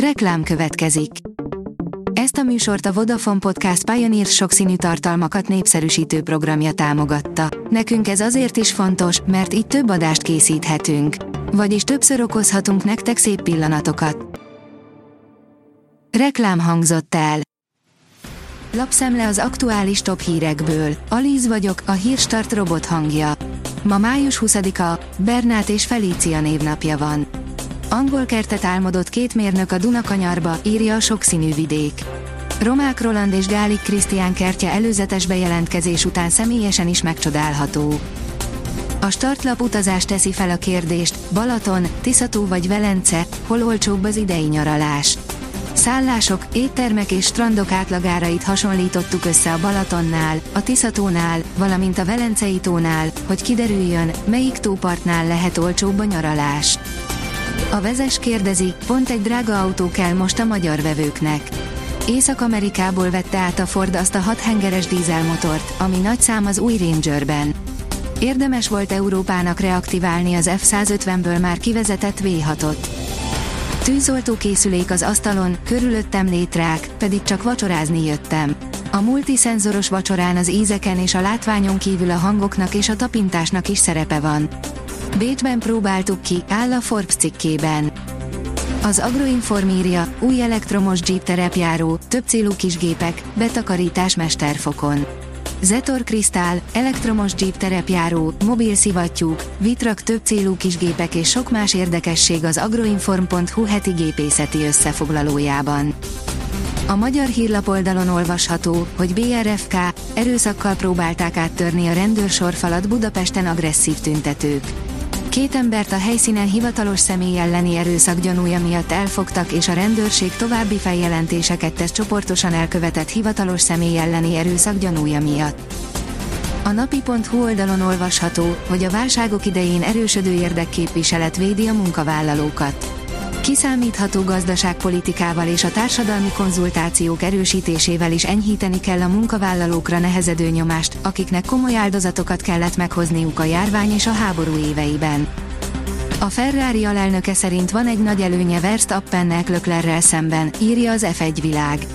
Reklám következik. Ezt a műsort a Vodafone Podcast Pioneer sokszínű tartalmakat népszerűsítő programja támogatta. Nekünk ez azért is fontos, mert így több adást készíthetünk. Vagyis többször okozhatunk nektek szép pillanatokat. Reklám hangzott el. Lapszemle az aktuális top hírekből. Alíz vagyok, a hírstart robot hangja. Ma május 20-a, Bernát és Felícia névnapja van. Angol kertet álmodott két mérnök a Dunakanyarba, írja a sokszínű vidék. Romák Roland és Gálik Krisztián kertje előzetes bejelentkezés után személyesen is megcsodálható. A startlap utazás teszi fel a kérdést, Balaton, Tiszató vagy Velence, hol olcsóbb az idei nyaralás. Szállások, éttermek és strandok átlagárait hasonlítottuk össze a Balatonnál, a Tiszatónál, valamint a Velencei tónál, hogy kiderüljön, melyik tópartnál lehet olcsóbb a nyaralás. A vezes kérdezi, pont egy drága autó kell most a magyar vevőknek. Észak-Amerikából vette át a Ford azt a 6 hengeres dízelmotort, ami nagy szám az új Rangerben. Érdemes volt Európának reaktiválni az F-150-ből már kivezetett V6-ot. Tűzoltó készülék az asztalon, körülöttem létrák, pedig csak vacsorázni jöttem. A multiszenzoros vacsorán az ízeken és a látványon kívül a hangoknak és a tapintásnak is szerepe van. Bécsben próbáltuk ki, áll a Forbes cikkében. Az Agroinform írja, új elektromos Jeep terepjáró, több célú kisgépek, betakarítás mesterfokon. Zetor Crystal, elektromos Jeep terepjáró, mobil szivattyúk, vitrak több célú kisgépek és sok más érdekesség az agroinform.hu heti gépészeti összefoglalójában. A magyar hírlapoldalon olvasható, hogy BRFK erőszakkal próbálták áttörni a rendőrsorfalat Budapesten agresszív tüntetők. Két embert a helyszínen hivatalos személy elleni erőszak gyanúja miatt elfogtak és a rendőrség további feljelentéseket tesz csoportosan elkövetett hivatalos személy elleni erőszak gyanúja miatt. A napi.hu oldalon olvasható, hogy a válságok idején erősödő érdekképviselet védi a munkavállalókat. Kiszámítható gazdaságpolitikával és a társadalmi konzultációk erősítésével is enyhíteni kell a munkavállalókra nehezedő nyomást, akiknek komoly áldozatokat kellett meghozniuk a járvány és a háború éveiben. A Ferrari alelnöke szerint van egy nagy előnye Verstappennek Löklerrel szemben, írja az F1 világ.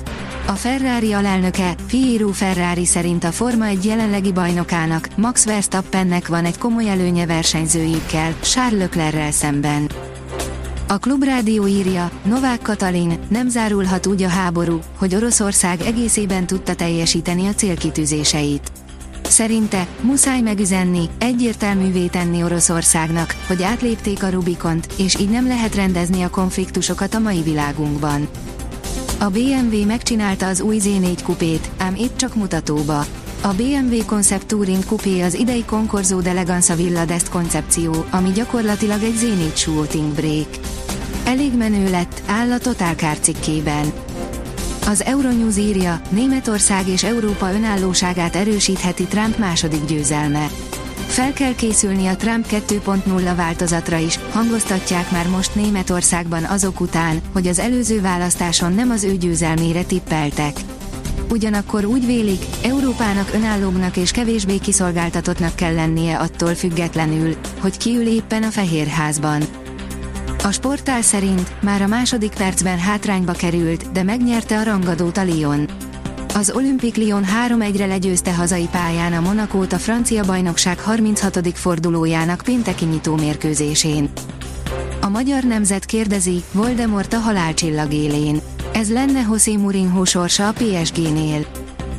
A Ferrari alelnöke, Piero Ferrari szerint a Forma egy jelenlegi bajnokának, Max Verstappennek van egy komoly előnye versenyzőjükkel, Charles Leclerrel szemben. A Klubrádió írja, Novák Katalin, nem zárulhat úgy a háború, hogy Oroszország egészében tudta teljesíteni a célkitűzéseit. Szerinte muszáj megüzenni, egyértelművé tenni Oroszországnak, hogy átlépték a Rubikont, és így nem lehet rendezni a konfliktusokat a mai világunkban. A BMW megcsinálta az új Z4 kupét, ám épp csak mutatóba. A BMW Concept Touring Coupé az idei Concorso d'Eleganza Villa d'Est koncepció, ami gyakorlatilag egy Z4 shooting break. Elég menő lett, áll a Total Car cikkében. Az Euronews írja, Németország és Európa önállóságát erősítheti Trump második győzelme. Fel kell készülni a Trump 2.0 változatra is, hangoztatják már most Németországban azok után, hogy az előző választáson nem az ő győzelmére tippeltek. Ugyanakkor úgy vélik, Európának önállóbbnak és kevésbé kiszolgáltatottnak kell lennie attól függetlenül, hogy kiül éppen a Fehérházban. A sportál szerint már a második percben hátrányba került, de megnyerte a rangadót a Lyon. Az Olympic Lyon 3-1-re legyőzte hazai pályán a Monakót a francia bajnokság 36. fordulójának pénteki nyitó mérkőzésén. A magyar nemzet kérdezi, Voldemort a halálcsillag élén. Ez lenne José Mourinho sorsa a PSG-nél.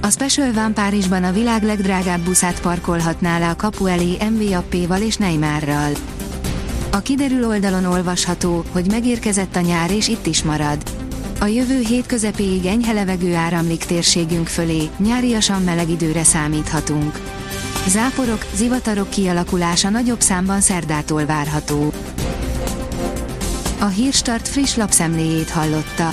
A Special Van Párizsban a világ legdrágább buszát parkolhatná le a kapu elé Mbappé-val és Neymarral. A kiderül oldalon olvasható, hogy megérkezett a nyár és itt is marad. A jövő hét közepéig enyhe levegő áramlik térségünk fölé, nyáriasan meleg időre számíthatunk. Záporok, zivatarok kialakulása nagyobb számban szerdától várható. A Hírstart friss lapszemléjét hallotta.